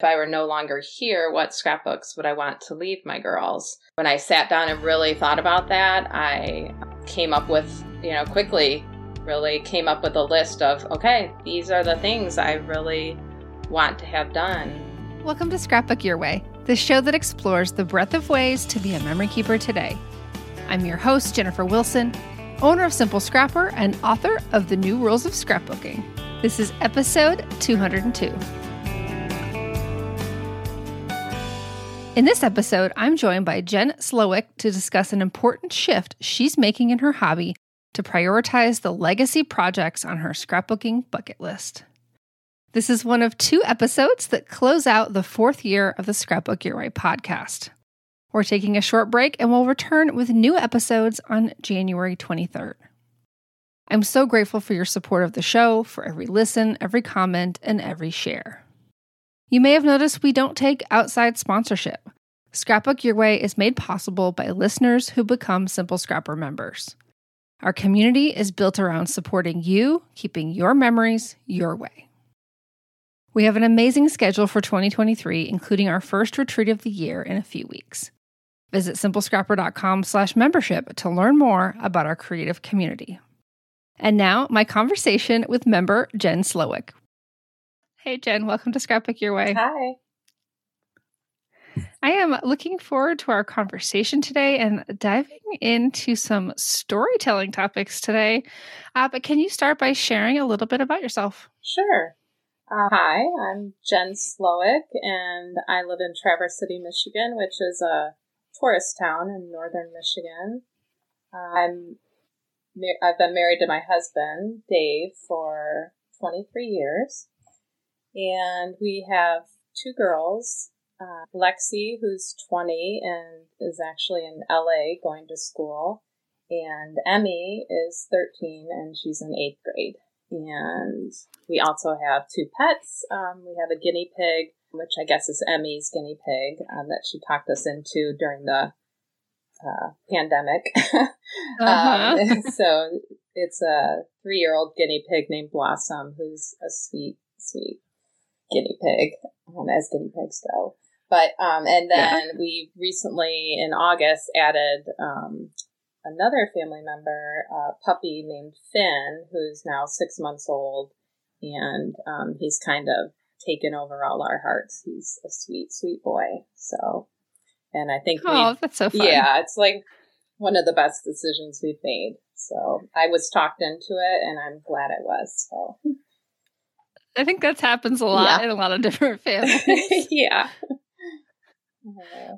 If I were no longer here, what scrapbooks would I want to leave my girls? When I sat down and really thought about that, I came up with, you know, quickly really came up with a list of, okay, these are the things I really want to have done. Welcome to Scrapbook Your Way, the show that explores the breadth of ways to be a memory keeper today. I'm your host, Jennifer Wilson, owner of Simple Scrapper and author of The New Rules of Scrapbooking. This is episode 202. In this episode, I'm joined by Jen Slowick to discuss an important shift she's making in her hobby to prioritize the legacy projects on her scrapbooking bucket list. This is one of two episodes that close out the fourth year of the Scrapbook Your Way podcast. We're taking a short break and we'll return with new episodes on January 23rd. I'm so grateful for your support of the show, for every listen, every comment, and every share. You may have noticed we don't take outside sponsorship. Scrapbook Your Way is made possible by listeners who become Simple Scrapper members. Our community is built around supporting you, keeping your memories your way. We have an amazing schedule for 2023, including our first retreat of the year in a few weeks. Visit simplescrapper.com slash membership to learn more about our creative community. And now, my conversation with member Jen Slowick. Hey, Jen, welcome to Scrapbook Your Way. Hi. I am looking forward to our conversation today and diving into some storytelling topics today. Uh, but can you start by sharing a little bit about yourself? Sure. Uh, hi, I'm Jen Slowick, and I live in Traverse City, Michigan, which is a tourist town in northern Michigan. Uh, I'm I've been married to my husband Dave for 23 years, and we have two girls uh, Lexi, who's 20 and is actually in LA going to school, and Emmy is 13 and she's in eighth grade. And we also have two pets. Um, we have a guinea pig, which I guess is Emmy's guinea pig um, that she talked us into during the uh, pandemic. uh-huh. um, so it's a three year old guinea pig named Blossom, who's a sweet, sweet guinea pig, um, as guinea pigs go. But um, and then yeah. we recently in August added um, another family member, a puppy named Finn, who's now six months old, and um, he's kind of taken over all our hearts. He's a sweet, sweet boy. So, and I think oh, that's so fun. Yeah, it's like one of the best decisions we've made. So I was talked into it, and I'm glad I was. So. I think that happens a lot yeah. in a lot of different families. yeah.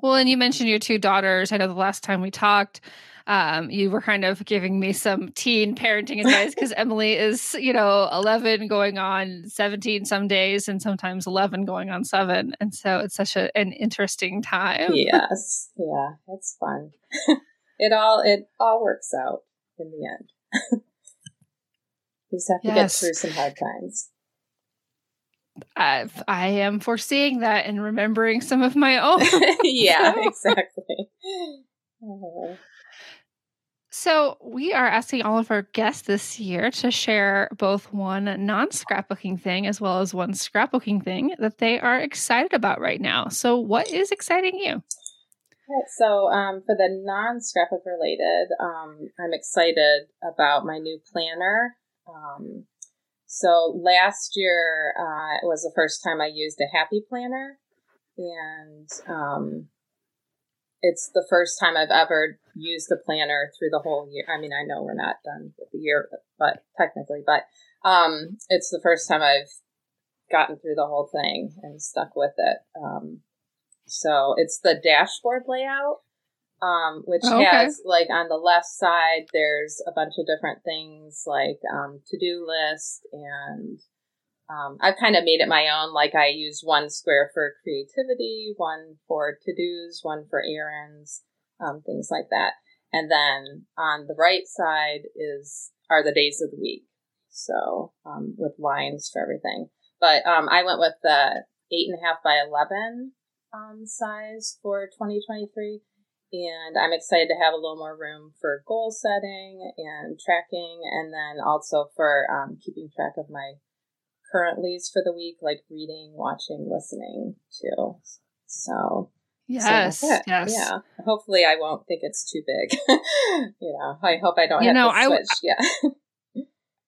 Well, and you mentioned your two daughters. I know the last time we talked, um, you were kind of giving me some teen parenting advice because Emily is, you know, 11 going on 17 some days and sometimes 11 going on seven. And so it's such a, an interesting time. Yes. Yeah. It's fun. it all, it all works out in the end. you just have to yes. get through some hard times. I, I am foreseeing that and remembering some of my own. yeah, exactly. So, we are asking all of our guests this year to share both one non scrapbooking thing as well as one scrapbooking thing that they are excited about right now. So, what is exciting you? Right, so, um, for the non scrapbook related, um, I'm excited about my new planner. Um, so last year uh, it was the first time I used a happy planner, and um, it's the first time I've ever used a planner through the whole year. I mean, I know we're not done with the year, but technically, but um, it's the first time I've gotten through the whole thing and stuck with it. Um, so it's the dashboard layout, um, which okay. has like on the left side, there's a bunch of different things like um, to do list and um, I've kind of made it my own. Like I use one square for creativity, one for to dos, one for errands, um, things like that. And then on the right side is are the days of the week. So um, with lines for everything. But um, I went with the eight and a half by eleven um, size for 2023. And I'm excited to have a little more room for goal setting and tracking, and then also for um, keeping track of my currently for the week, like reading, watching, listening too. So Yes, so yes. Yeah. Hopefully I won't think it's too big. you know, I hope I don't you know, I, switch. yeah.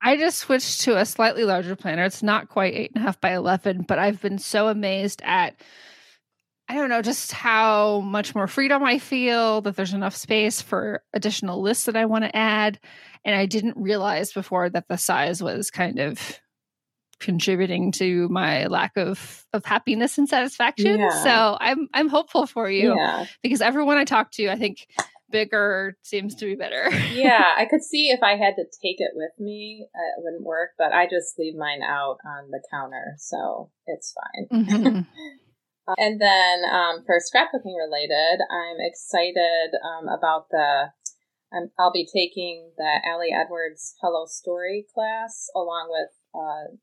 I just switched to a slightly larger planner. It's not quite eight and a half by eleven, but I've been so amazed at I don't know, just how much more freedom I feel, that there's enough space for additional lists that I want to add. And I didn't realize before that the size was kind of contributing to my lack of of happiness and satisfaction. Yeah. So I'm I'm hopeful for you yeah. because everyone I talk to, I think bigger seems to be better. yeah, I could see if I had to take it with me, uh, it wouldn't work, but I just leave mine out on the counter, so it's fine. Mm-hmm. and then um, for scrapbooking related, I'm excited um, about the. Um, I'll be taking the Ali Edwards Hello Story class along with uh,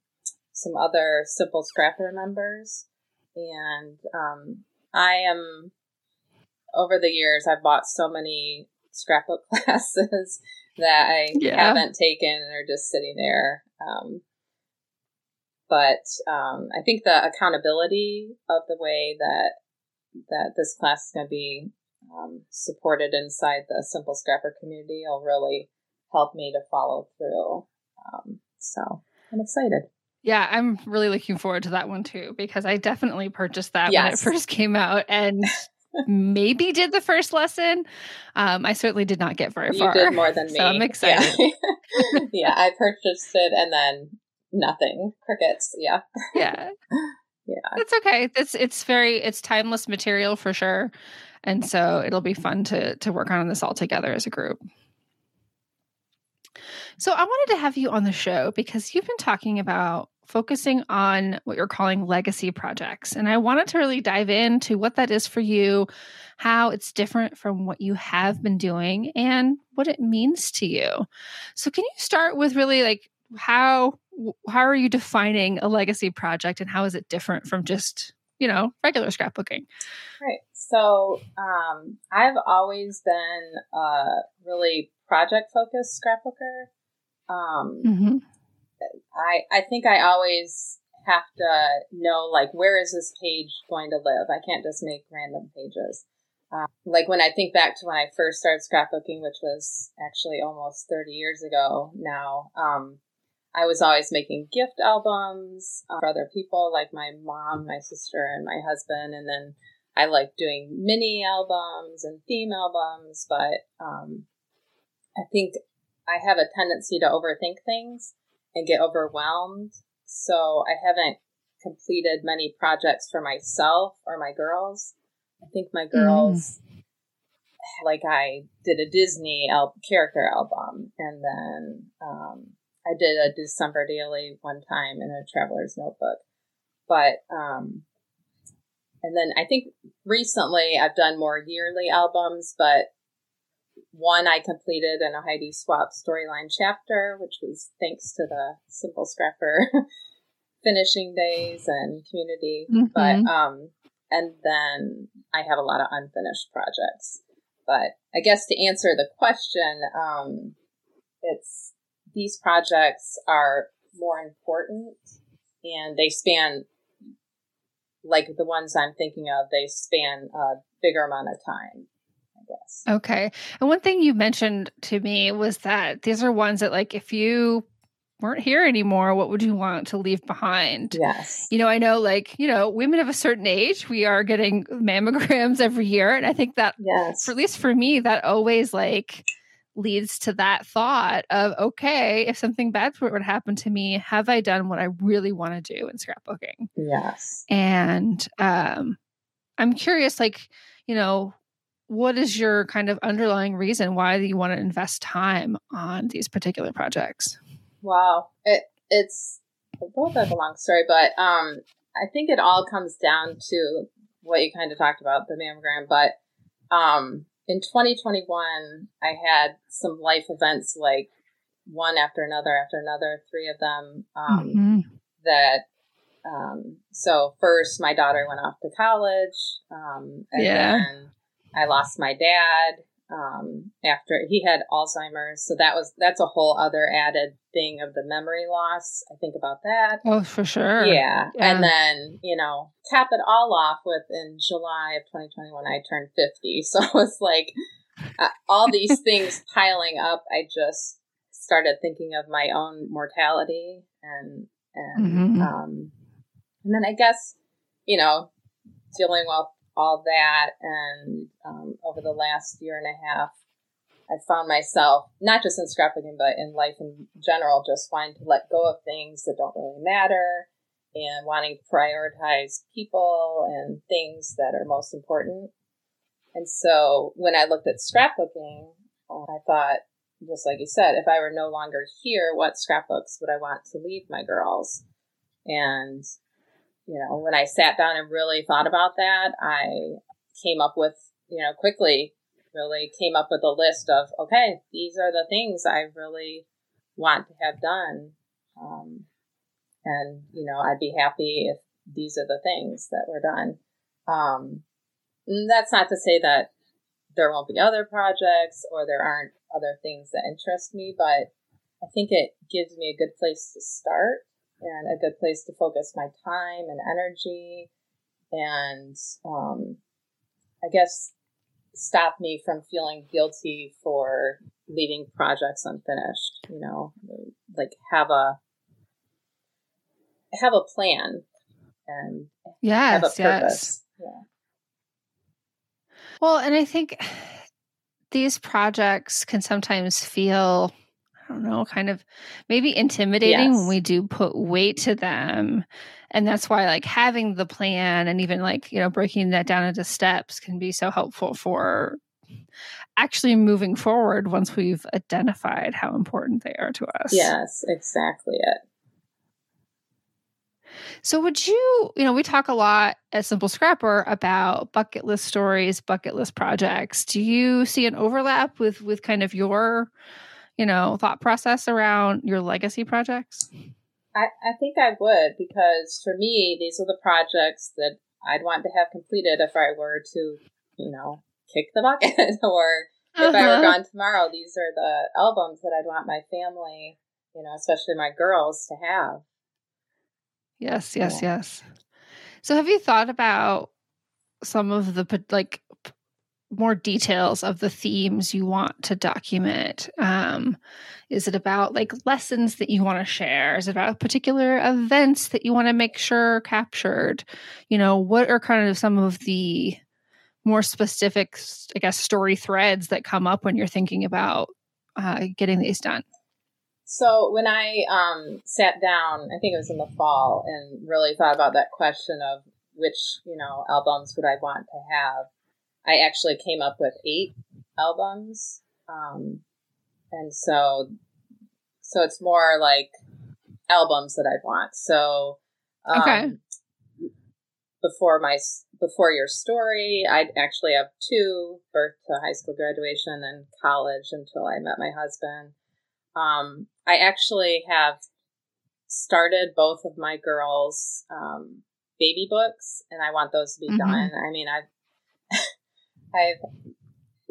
some other Simple Scrapper members. And um, I am, over the years, I've bought so many scrapbook classes that I yeah. haven't taken and are just sitting there. Um, but um, I think the accountability of the way that that this class is going to be um, supported inside the Simple Scrapper community will really help me to follow through. Um, so I'm excited. Yeah, I'm really looking forward to that one too because I definitely purchased that yes. when it first came out and maybe did the first lesson. Um, I certainly did not get very far. You did more than me. So I'm excited. Yeah. yeah, I purchased it and then nothing. Crickets. Yeah. Yeah. yeah. It's okay. It's it's very it's timeless material for sure. And so it'll be fun to to work on this all together as a group. So I wanted to have you on the show because you've been talking about focusing on what you're calling legacy projects. And I wanted to really dive into what that is for you, how it's different from what you have been doing, and what it means to you. So, can you start with really like how how are you defining a legacy project and how is it different from just you know regular scrapbooking right so um, i've always been a really project focused scrapbooker um, mm-hmm. I I think I always have to know like where is this page going to live. I can't just make random pages. Uh, like when I think back to when I first started scrapbooking, which was actually almost 30 years ago now, um, I was always making gift albums uh, for other people, like my mom, my sister, and my husband. And then I like doing mini albums and theme albums, but um, I think I have a tendency to overthink things and get overwhelmed. So I haven't completed many projects for myself or my girls. I think my girls, mm. like I did a Disney al- character album, and then um, I did a December daily one time in a traveler's notebook. But um, and then I think recently I've done more yearly albums, but one I completed in a Heidi Swapp storyline chapter, which was thanks to the Simple Scrapper finishing days and community. Mm-hmm. But um, and then I have a lot of unfinished projects. But I guess to answer the question, um, it's these projects are more important and they span like the ones I'm thinking of, they span a bigger amount of time I guess. Okay. And one thing you mentioned to me was that these are ones that, like, if you weren't here anymore, what would you want to leave behind? Yes. You know, I know like, you know, women of a certain age, we are getting mammograms every year. And I think that, yes. for, at least for me, that always like leads to that thought of, okay, if something bad would happen to me, have I done what I really want to do in scrapbooking? Yes. And um, I'm curious, like, you know, what is your kind of underlying reason why you want to invest time on these particular projects? Wow, it it's a little bit of a long story, but um, I think it all comes down to what you kind of talked about the mammogram. But um, in 2021, I had some life events like one after another after another, three of them um, mm-hmm. that. Um, so first, my daughter went off to college, um, and yeah. then I lost my dad um, after he had Alzheimer's. So that was that's a whole other added thing of the memory loss. I think about that. Oh, for sure. Yeah. yeah. And then, you know, cap it all off with in July of 2021, I turned 50. So it's like uh, all these things piling up. I just started thinking of my own mortality and, and, mm-hmm. um, and then I guess, you know, dealing with all that. And um, over the last year and a half, I found myself, not just in scrapbooking, but in life in general, just wanting to let go of things that don't really matter and wanting to prioritize people and things that are most important. And so when I looked at scrapbooking, uh, I thought, just like you said, if I were no longer here, what scrapbooks would I want to leave my girls? And you know, when I sat down and really thought about that, I came up with, you know, quickly really came up with a list of, okay, these are the things I really want to have done. Um, and, you know, I'd be happy if these are the things that were done. Um, that's not to say that there won't be other projects or there aren't other things that interest me, but I think it gives me a good place to start and a good place to focus my time and energy and um, I guess stop me from feeling guilty for leaving projects unfinished, you know, like have a have a plan and yes, have a purpose. Yes. Yeah. Well, and I think these projects can sometimes feel don't know, kind of maybe intimidating yes. when we do put weight to them. And that's why like having the plan and even like, you know, breaking that down into steps can be so helpful for actually moving forward once we've identified how important they are to us. Yes, exactly it. So would you, you know, we talk a lot at Simple Scrapper about bucket list stories, bucket list projects. Do you see an overlap with with kind of your you know, thought process around your legacy projects? I, I think I would because for me, these are the projects that I'd want to have completed if I were to, you know, kick the bucket or if uh-huh. I were uh-huh. gone tomorrow. These are the albums that I'd want my family, you know, especially my girls to have. Yes, yes, yeah. yes. So have you thought about some of the like more details of the themes you want to document? Um, is it about like lessons that you want to share? Is it about particular events that you want to make sure captured? You know, what are kind of some of the more specific, I guess, story threads that come up when you're thinking about uh, getting these done? So when I um, sat down, I think it was in the fall, and really thought about that question of which you know albums would I want to have I actually came up with eight albums. Um, and so, so it's more like albums that I'd want. So, um, okay. Before my before your story, I'd actually have two: birth to high school graduation, and college until I met my husband. Um, I actually have started both of my girls' um, baby books, and I want those to be mm-hmm. done. I mean, I've I've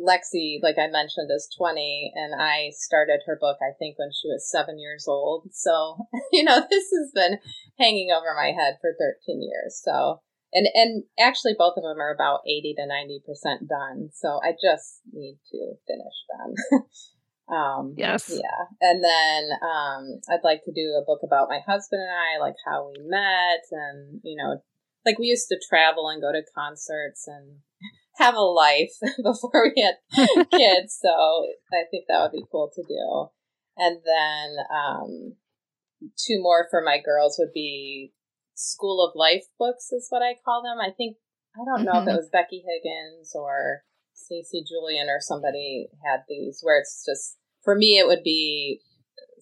Lexi, like I mentioned, is 20, and I started her book, I think, when she was seven years old. So, you know, this has been hanging over my head for 13 years. So, and, and actually, both of them are about 80 to 90% done. So, I just need to finish them. Um, yes. Yeah. And then um, I'd like to do a book about my husband and I, like how we met, and you know, like we used to travel and go to concerts and have a life before we had kids. So I think that would be cool to do. And then um, two more for my girls would be School of Life books, is what I call them. I think I don't know mm-hmm. if it was Becky Higgins or Stacy Julian or somebody had these where it's just for me it would be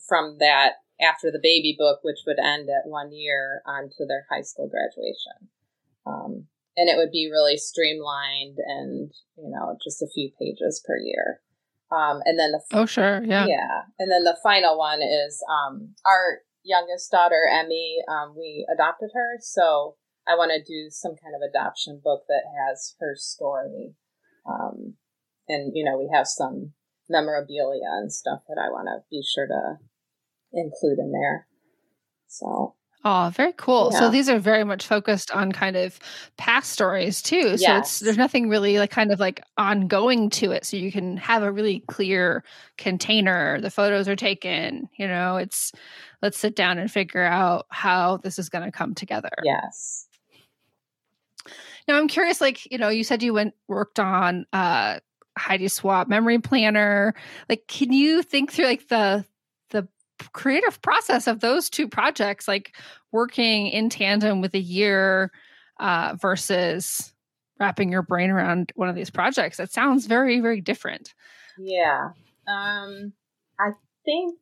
from that after the baby book, which would end at one year onto their high school graduation. Um, and it would be really streamlined and, you know, just a few pages per year. Um, and then the oh sure. Yeah. Yeah. And then the final one is um, our youngest daughter Emmy um, we adopted her. So I want to do some kind of adoption book that has her story um, and you know we have some memorabilia and stuff that I want to be sure to include in there. So Oh, very cool. Yeah. So these are very much focused on kind of past stories too. So yes. it's there's nothing really like kind of like ongoing to it. So you can have a really clear container. The photos are taken, you know, it's let's sit down and figure out how this is going to come together. Yes. Now I'm curious, like, you know, you said you went worked on uh Heidi Swapp memory planner. Like, can you think through like the creative process of those two projects, like working in tandem with a year uh, versus wrapping your brain around one of these projects. It sounds very, very different. Yeah. Um, I think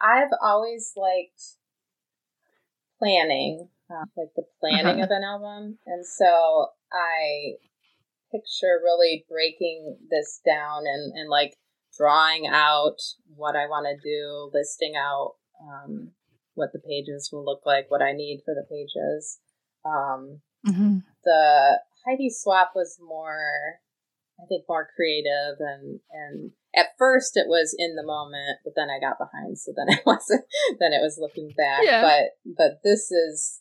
I've always liked planning, uh, like the planning uh-huh. of an album. And so I picture really breaking this down and, and like drawing out what I want to do, listing out um, what the pages will look like, what I need for the pages. Um, mm-hmm. The Heidi Swapp was more, I think, more creative and and at first it was in the moment, but then I got behind, so then it wasn't. then it was looking back. Yeah. But but this is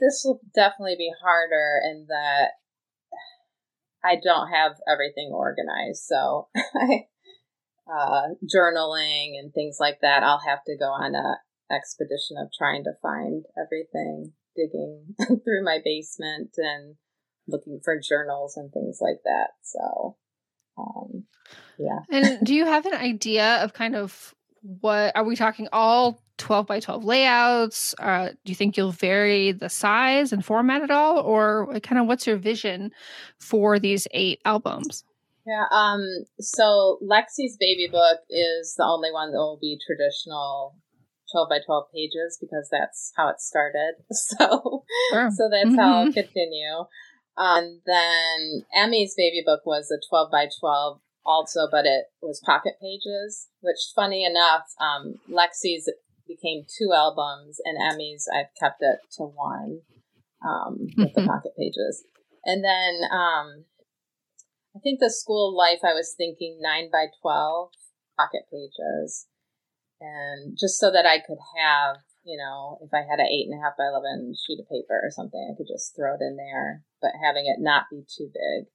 this will definitely be harder in that I don't have everything organized. So uh, journaling and things like that, I'll have to go on a expedition of trying to find everything, digging through my basement and looking for journals and things like that. So, um, yeah. and do you have an idea of kind of what are we talking all 12 by 12 layouts? Uh, do you think you'll vary the size and format at all? Or kind of what's your vision for these eight albums? Yeah, um, so Lexi's baby book is the only one that will be traditional 12 by 12 pages because that's how it started. So, sure. so that's mm-hmm. how I'll continue. Um, then Emmy's baby book was a 12 by 12 also, but it was pocket pages, which funny enough, um, Lexi's became two albums, and Emmy's I've kept it to one um, with the pocket pages. And then um, I think the school life I was thinking nine by twelve pocket pages, and just so that I could have you know if I had an eight and a half by eleven sheet of paper or something, I could just throw it in there, but having it not be too big.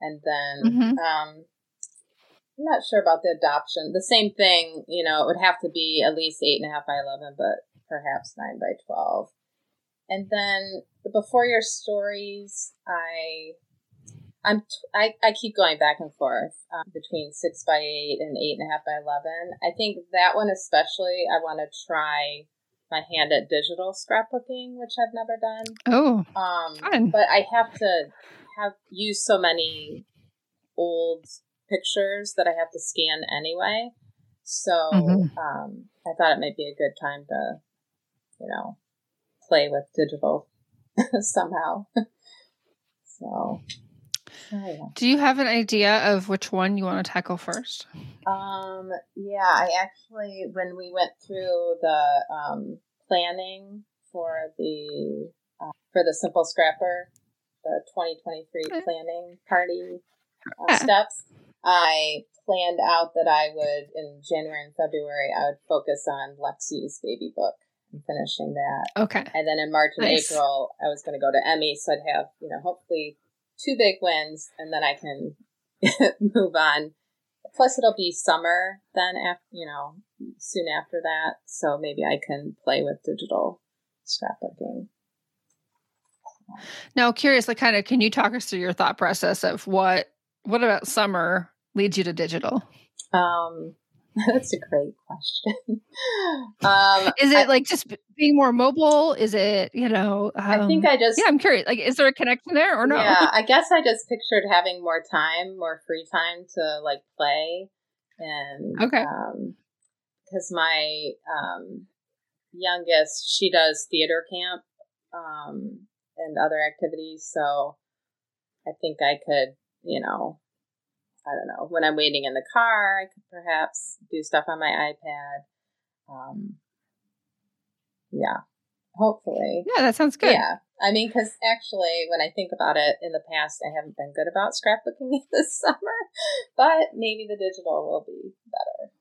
And then mm-hmm. um, I'm not sure about the adoption. The same thing, you know, it would have to be at least eight and a half by eleven, but perhaps nine by twelve. And then the before your stories, I, I'm I, I keep going back and forth um, between six by eight and eight and a half by eleven. I think that one especially, I want to try my hand at digital scrapbooking, which I've never done. Oh, um, fun. but I have to have used so many old pictures that I have to scan anyway. So mm-hmm. um, I thought it might be a good time to, you know, play with digital somehow. so. Oh, yeah. Do you have an idea of which one you want to tackle first? Um, yeah, I actually, when we went through the um, planning for the uh, for the Simple Scrapper, the 2023 planning party uh, steps, I planned out that I would, in January and February, I would focus on Lexi's baby book and finishing that. Okay. And then in March and nice. April, I was going to go to Emmy, so I'd have, you know, hopefully two big wins, and then I can move on plus it'll be summer then after you know soon after that so maybe i can play with digital scrapbooking now curious like kind of can you talk us through your thought process of what what about summer leads you to digital um That's a great question. um, is it I, like just being more mobile? Is it, you know, um, I think I just, yeah, I'm curious. Like, is there a connection there or no? Yeah, I guess I just pictured having more time, more free time to like play. And, okay. Um, cause my, um, youngest, she does theater camp, um, and other activities. So I think I could, you know, I don't know, when I'm waiting in the car, I could perhaps do stuff on my iPad. Um, yeah, hopefully. Yeah, that sounds good. Yeah. I mean, because actually, when I think about it, in the past, I haven't been good about scrapbooking this summer, but maybe the digital will be better.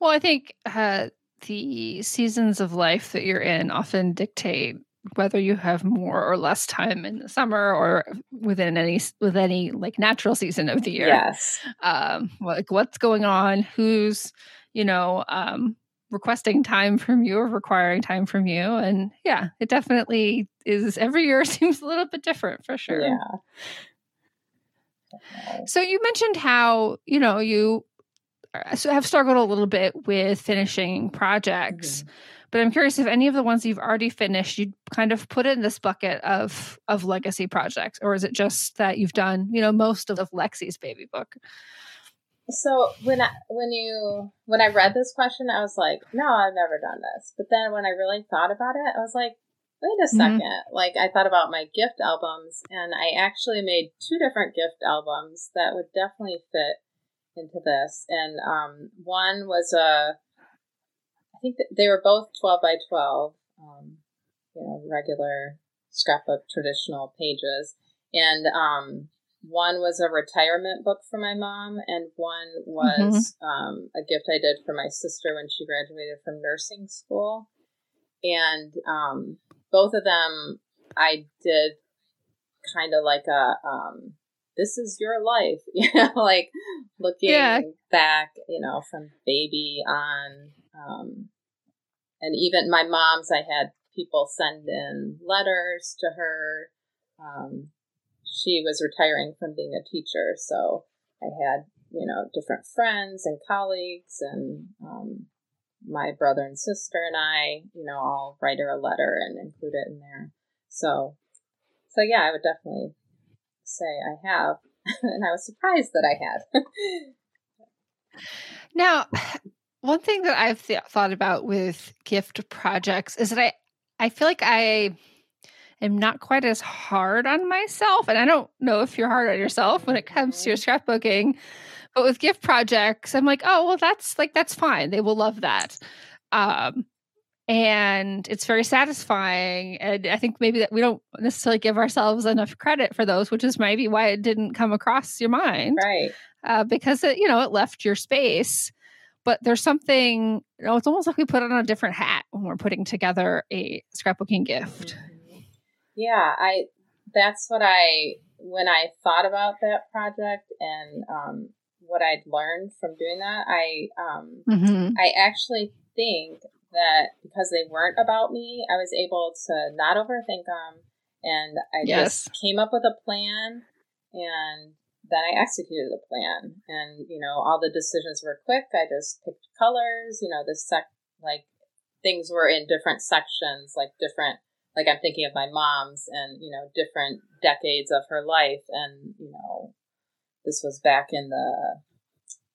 Well, I think uh, the seasons of life that you're in often dictate whether you have more or less time in the summer or within any with any like natural season of the year. Yes. Um, like what's going on? Who's you know um, requesting time from you or requiring time from you? And yeah, it definitely is. Every year seems a little bit different for sure. Yeah. So you mentioned how you know you uh, have struggled a little bit with finishing projects. Mm-hmm but I'm curious if any of the ones you've already finished, you'd kind of put in this bucket of of legacy projects, or is it just that you've done, you know, most of Lexi's baby book? So when I when you when I read this question, I was like, no, I've never done this. But then when I really thought about it, I was like, wait a 2nd mm-hmm. Like I thought about my gift albums, and I actually made two different gift albums that would definitely fit into this. And um, one was a think they were both 12 by 12, um, you know, regular scrapbook traditional pages. And um, one was a retirement book for my mom, and one was mm-hmm. um, a gift I did for my sister when she graduated from nursing school. And um, both of them I did kind of like a um, this is your life, you know, like looking yeah. back, you know, from baby on. Um, and even my mom's, I had people send in letters to her. Um, she was retiring from being a teacher, so I had you know different friends and colleagues, and um, my brother and sister and I, you know, all write her a letter and include it in there. So, so yeah, I would definitely say I have, and I was surprised that I had. now, one thing that I've th- thought about with gift projects is that I I feel like I am not quite as hard on myself, and I don't know if you're hard on yourself when it comes to your mm-hmm. scrapbooking. But with gift projects, I'm like, oh well, that's like that's fine. They will love that. Um, and it's very satisfying and i think maybe that we don't necessarily give ourselves enough credit for those which is maybe why it didn't come across your mind right uh, because it you know it left your space but there's something you know it's almost like we put on a different hat when we're putting together a scrapbooking gift mm-hmm. yeah i that's what i when i thought about that project and um, what i'd learned from doing that i um, mm-hmm. i actually think that because they weren't about me i was able to not overthink them and i yes. just came up with a plan and then I executed the plan. And, you know, all the decisions were quick. I just picked colors, you know, the sec, like things were in different sections, like different, like I'm thinking of my mom's and, you know, different decades of her life. And, you know, this was back in the,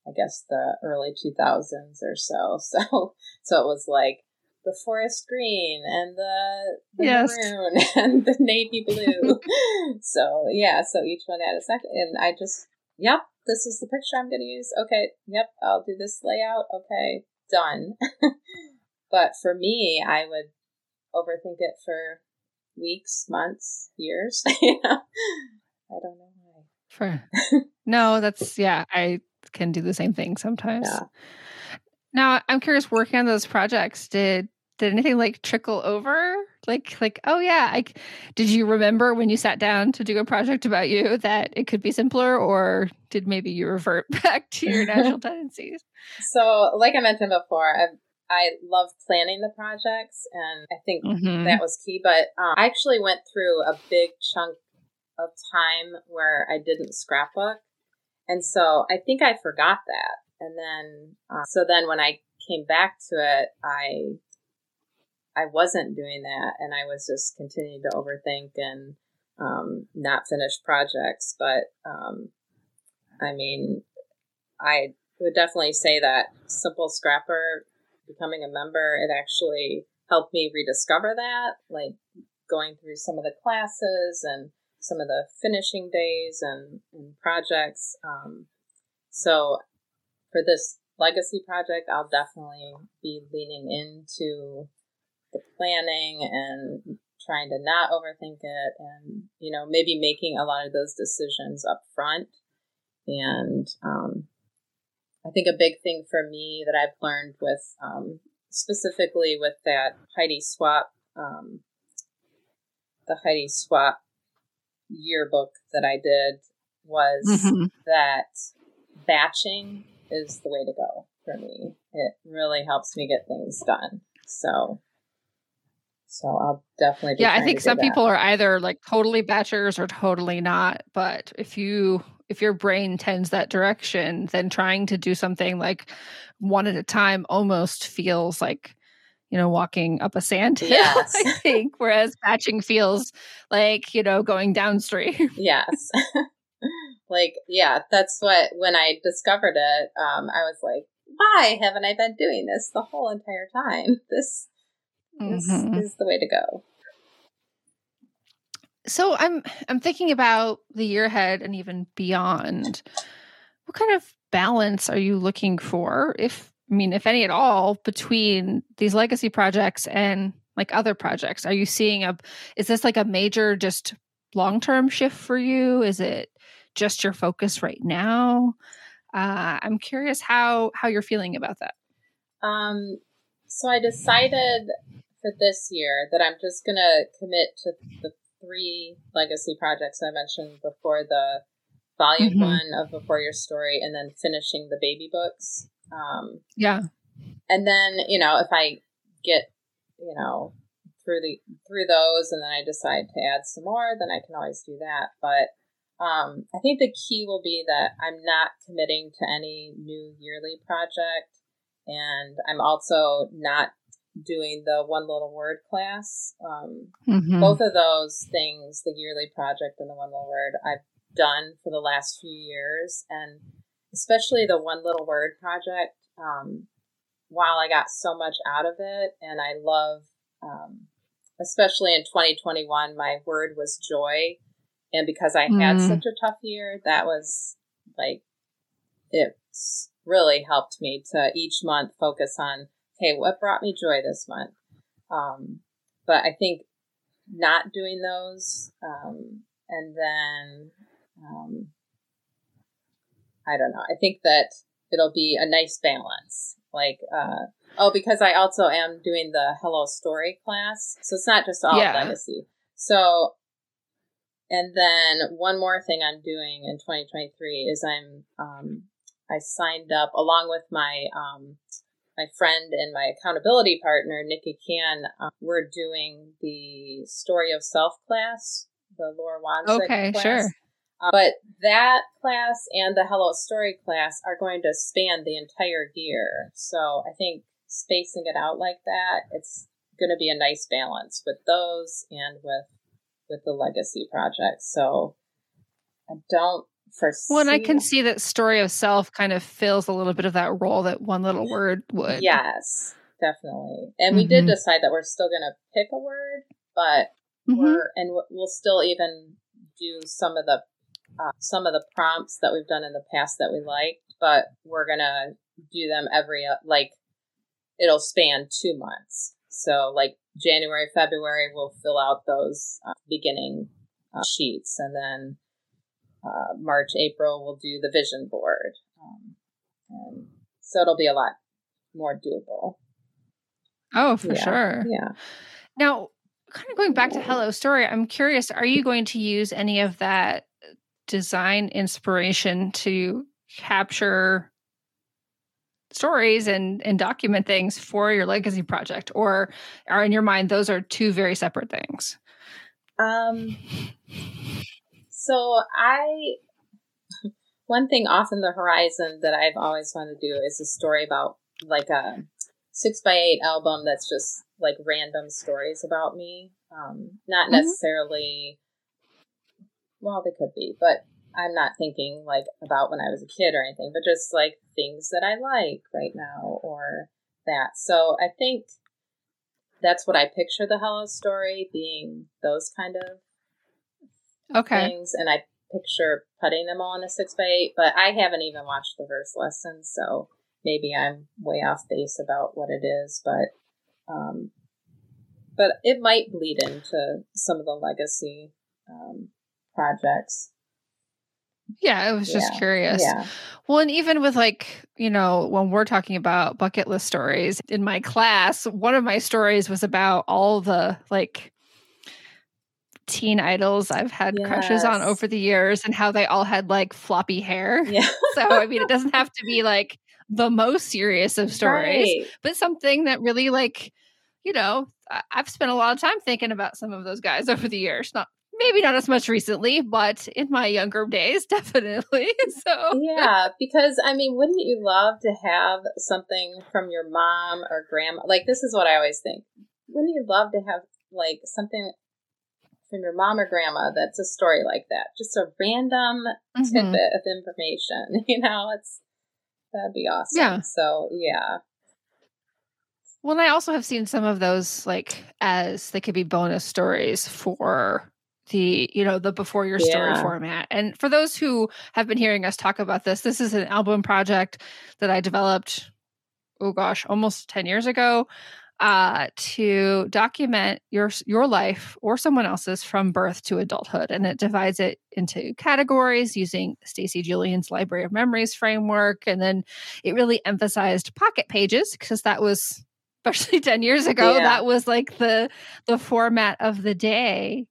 I guess the early 2000s or so. So, so it was like, the forest green and the, the yes. maroon and the navy blue. so yeah, so each one had a second, and I just yep, this is the picture I'm going to use. Okay, yep, I'll do this layout. Okay, done. but for me, I would overthink it for weeks, months, years. you know, I don't know why. For no, that's yeah, I can do the same thing sometimes. Yeah. Now, I'm curious. Working on those projects, did did anything like trickle over? Like, like, oh yeah, I did you remember when you sat down to do a project about you that it could be simpler, or did maybe you revert back to your natural tendencies? So, like I mentioned before, I I love planning the projects, and I think mm-hmm. that was key. But um, I actually went through a big chunk of time where I didn't scrapbook, and so I think I forgot that. And then, uh, so then when I came back to it, I I wasn't doing that, and I was just continuing to overthink and um, not finish projects. But um, I mean, I would definitely say that Simple Scrapper, becoming a member, it actually helped me rediscover that, like going through some of the classes and some of the finishing days and, and projects. Um, so for this legacy project, I'll definitely be leaning into the planning and trying to not overthink it and you know maybe making a lot of those decisions up front and um, i think a big thing for me that i've learned with um, specifically with that heidi swapp um, the heidi swapp yearbook that i did was mm-hmm. that batching is the way to go for me. It really helps me get things done. So so I'll definitely Yeah, I think some people are either like totally batchers or totally not. But if you if your brain tends that direction, then trying to do something like one at a time almost feels like you know walking up a sand hill yes. i think whereas batching feels like you know going downstream yes like yeah that's what when i discovered it um i was like why haven't i been doing this the whole entire time this is, mm-hmm. is the way to go. So I'm I'm thinking about the year ahead and even beyond. What kind of balance are you looking for, if I mean, if any at all, between these legacy projects and like other projects? Are you seeing a is this like a major just long term shift for you? Is it just your focus right now? Uh, I'm curious how how you're feeling about that. Um, so I decided for this year that I'm just going to commit to the three legacy projects I mentioned before the volume mm-hmm. one of Before Your Story and then finishing the baby books. Um, yeah. And then, you know, if I get, you know, through the through those and then I decide to add some more, then I can always do that. But um, I think the key will be that I'm not committing to any new yearly project and I'm also not doing the one little word class. Um, mm-hmm. Both of those things, the yearly project and the one little word, I've done for the last few years. And especially the one little word project, um, while I got so much out of it, and I love, um, especially in 2021, my word was joy. And because I had mm. such a tough year, that was like, it really helped me to each month focus on okay, what brought me joy this month? Um, but I think not doing those, um, and then um, I don't know. I think that it'll be a nice balance. Like, uh, oh, because I also am doing the Hello Story class, so it's not just all yeah. legacy. So, and then one more thing I'm doing in 2023 is I'm um, I signed up along with my um, my friend and my accountability partner, Nikki Can, um, we're doing the Story of Self class, the Laura Wanzik Okay, class. sure. Uh, but that class and the Hello Story class are going to span the entire year. So I think spacing it out like that, it's going to be a nice balance with those and with with the legacy project. So I don't foresee. Well, and I can see that story of self kind of fills a little bit of that role that one little word would. Yes, definitely. And mm-hmm. we did mm-hmm. decide that we're still going to pick a word, but mm-hmm. we're and we'll still even do some of the uh, some of the prompts that we've done in the past that we liked, but we're gonna do them every uh, like it'll span two months. So like January, February, we'll fill out those uh, beginning uh, sheets, and then uh, March, April, we'll do the vision board. Um, and so it'll be a lot more doable. Oh, for yeah. sure. Yeah. Now, kind of going back to Hello Story, I'm curious, are you going to use any of that design inspiration to capture stories and and document things for your legacy project or are in your mind those are two very separate things? Um so I one thing off in the horizon that I've always wanted to do is a story about like a six by eight album that's just like random stories about me. Um, not Mhm. necessarily, well, they could be, but I'm not thinking like about when I was a kid or anything, but just like things that I like right now or that. So I think that's what I picture the Hello story being those kind of Okay. things, and I picture putting them all in a six by eight. But I haven't even watched the verse lesson, so maybe I'm way off base about what it is. But um, but it might bleed into some of the legacy um, projects. Yeah, I was just Yeah. curious. Yeah, Well, and even with like, you know, when we're talking about bucket list stories in my class, one of my stories was about all the like teen idols I've had crushes on over the years and how they all had like floppy hair. yeah. so, I mean, it doesn't have to be like the most serious of stories, Right. but something that really like, you know, I've spent a lot of time thinking about some of those guys over the years. Not maybe not as much recently, but in my younger days, definitely. So, Yeah, because I mean, wouldn't you love to have something from your mom or grandma? Like, this is what I always think. Wouldn't you love to have like something from your mom or grandma that's a story like that? Just a random mhm. tidbit of information. You know, it's that'd be awesome. Yeah. So yeah, Well, and I also have seen some of those like as they could be bonus stories for the you know the before your story Yeah. format. And for those who have been hearing us talk about this, this is an album project that I developed. Oh gosh, almost ten years ago. Uh, to document your your life or someone else's from birth to adulthood, and it divides it into categories using Stacy Julian's Library of Memories framework, and then it really emphasized pocket pages because that was especially 10 years ago Yeah. that was like the the format of the day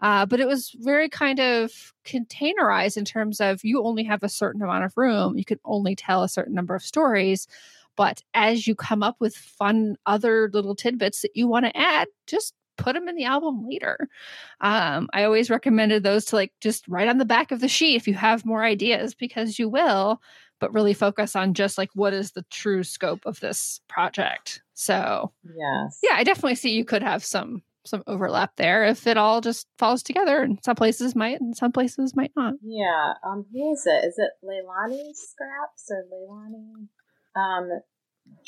uh, but it was very kind of containerized in terms of you only have a certain amount of room you can only tell a certain number of stories but as you come up with fun other little tidbits that you want to add just put them in the album later um, i always recommended those to like just write on the back of the sheet if you have more ideas because you will but really focus on just like what is the true scope of this project. So, yes, yeah, I definitely see you could have some some overlap there if it all just falls together and some places might and some places might not. yeah. Um, who is it? Is it Leilani Scraps or Leilani? Um,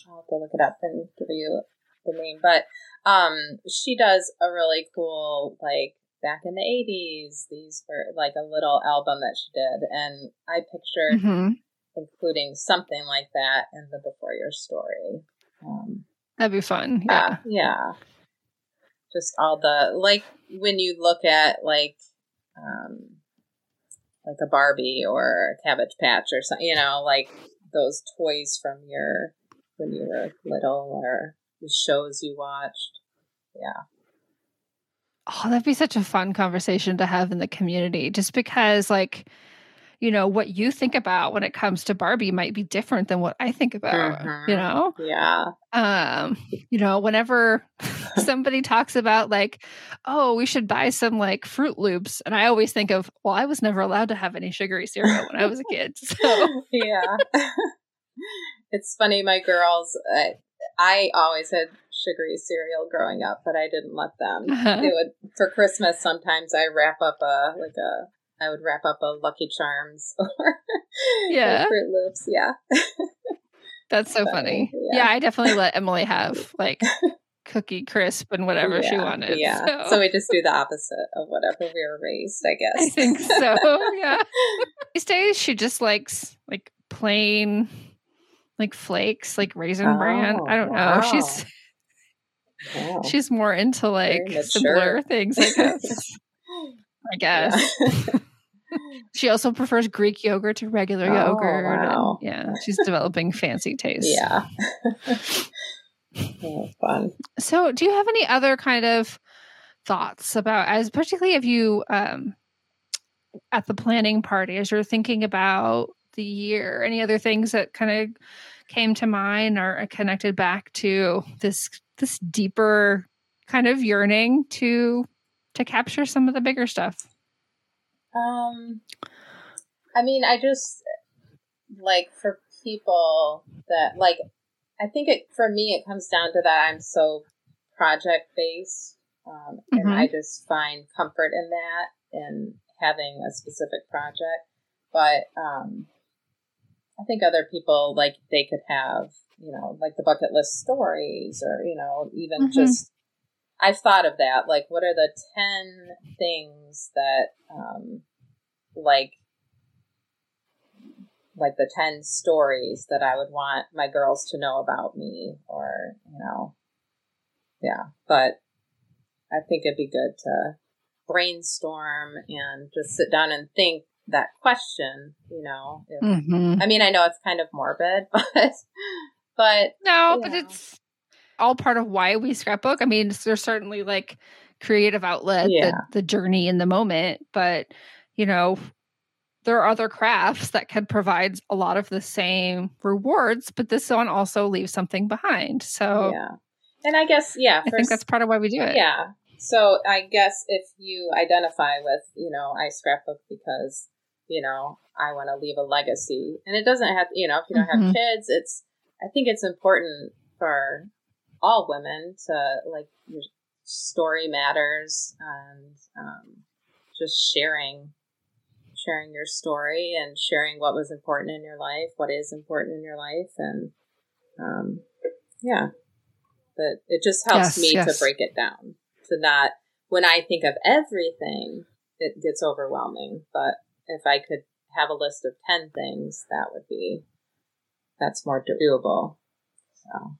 I'll have to look it up and give you the name. But um, she does a really cool like back in the eighties. These were like a little album that she did, and I pictured Mhm. including something like that in the before your story. Um, That'd be fun. Yeah. yeah, yeah. Just all the like when you look at like um like a Barbie or a Cabbage Patch or something, you know, like those toys from your when you were little or the shows you watched. Yeah. Oh, that'd be such a fun conversation to have in the community just because like you know what you think about when it comes to Barbie might be different than what I think about, Mhm. you know? Yeah. um you know whenever somebody talks about like oh we should buy some like froot loops and i always think of well i was never allowed to have any sugary cereal when i was a kid so yeah. it's funny, my girls, I, I always had sugary cereal growing up, but I didn't let them. Uh-huh. It would for Christmas. Sometimes I wrap up a like a. I would wrap up a Lucky Charms or Yeah. Froot Loops. Yeah, that's so Funny, funny yeah. yeah. i definitely let emily have like cookie crisp and whatever she wanted Yeah, so, so we just do the opposite of whatever we were raised. I guess. i think so yeah these days she just likes like plain like flakes like raisin bran Oh, i don't know wow. she's Wow. she's more into like simpler things i guess I guess. Yeah. She also prefers Greek yogurt to regular Oh, yogurt. and, wow. yeah, she's developing fancy tastes. yeah. Oh, fun. So, do you have any other kind of thoughts about, as particularly if you um, at the planning party, as you're thinking about the year, any other things that kind of came to mind or connected back to this this deeper kind of yearning to to capture some of the bigger stuff? Um, I mean, I just like for people that like I think it for me it comes down to that I'm so project based, um, and Mhm. I just find comfort in that and having a specific project. But um, I think other people like they could have you know like the bucket list stories or you know even Mhm. just I've thought of that like what are the ten things that um, like like the 10 stories that I would want my girls to know about me or, you know, yeah. But I think it'd be good to brainstorm and just sit down and think that question, you know. If, Mm-hmm. I mean, I know it's kind of morbid, but, but No, but Yeah. it's all part of why we scrapbook. I mean, there's certainly like creative outlet, Yeah. the, the journey in the moment, but you know, there are other crafts that can provide a lot of the same rewards, but this one also leaves something behind. So yeah. And I guess, yeah, I think that's part of why we do it. Yeah. So I guess if you identify with, you know, I scrapbook because, you know, I want to leave a legacy. And it doesn't have, you know, if you don't have Mhm. kids, it's, I think it's important for all women to, like, your story matters and um, just sharing, sharing your story and sharing what was important in your life, what is important in your life. And um, yeah, but it just helps Yes, me yes. to break it down to not when i think of everything it gets overwhelming but if i could have a list of 10 things that would be that's more doable so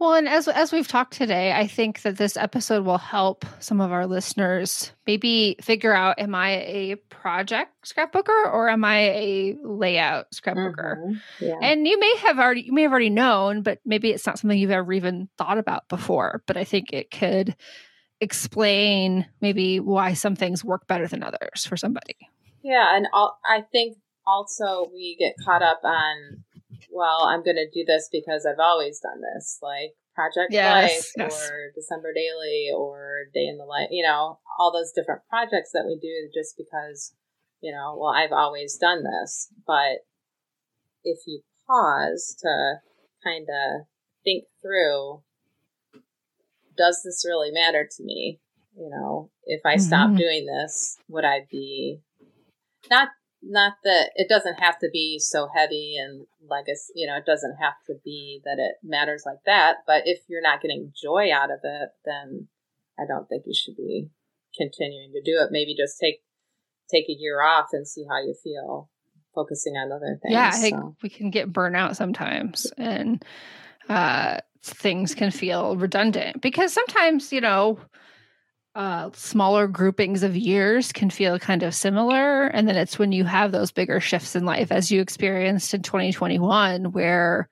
Well, and as as we've talked today, I think that this episode will help some of our listeners maybe figure out: Am I a project scrapbooker or am I a layout scrapbooker? Mhm. yeah And you may have already you may have already known, but maybe it's not something you've ever even thought about before. But I think it could explain maybe why some things work better than others for somebody. yeah and i think also we get caught up on well i'm going to do this because i've always done this like project Yes, life yes. or december daily or day in the life you know all those different projects that we do just because you know well i've always done this but if you pause to kind of think through does this really matter to me you know if i stop Mhm. doing this would i be not not that it doesn't have to be so heavy and legacy you know it doesn't have to be that it matters like that but if you're not getting joy out of it then i don't think you should be continuing to do it maybe just take take a year off and see how you feel focusing on other things yeah, I think so. we can get burnout sometimes, and uh, things can feel redundant because sometimes you know. Uh, smaller groupings of years can feel kind of similar. And then it's when you have those bigger shifts in life, as you experienced in 2021, where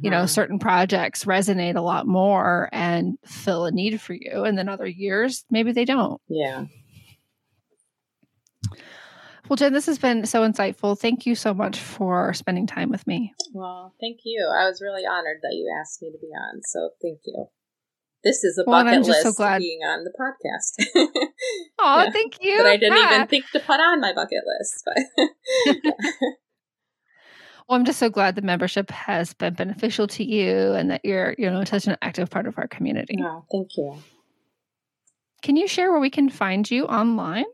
you know Mhm. certain projects resonate a lot more and fill a need for you. And then other years maybe they don't. Yeah. Well jen this has been so insightful. Thank you so much for spending time with me. Well thank you. I was really honored that you asked me to be on so thank you this is a Well, bucket so list glad- being on the podcast oh Yeah. thank you But I didn't Ah. even think to put on my bucket list. But well i'm just so glad the membership has been beneficial to you and that you're you know such an active part of our community no, thank you. can you share where we can find you online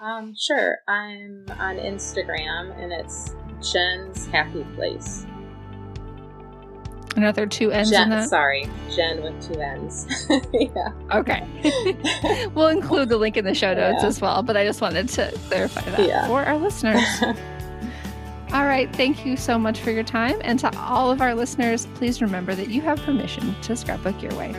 Um, sure. I'm on Instagram and it's Jenn's Happy Place. There two ends Jen, in that sorry, Jen with two N's. yeah. okay we'll include the link in the show notes Yeah. as well but i just wanted to clarify that Yeah. for our listeners All right. Thank you so much for your time. And to all of our listeners, please remember that you have permission to scrapbook your way.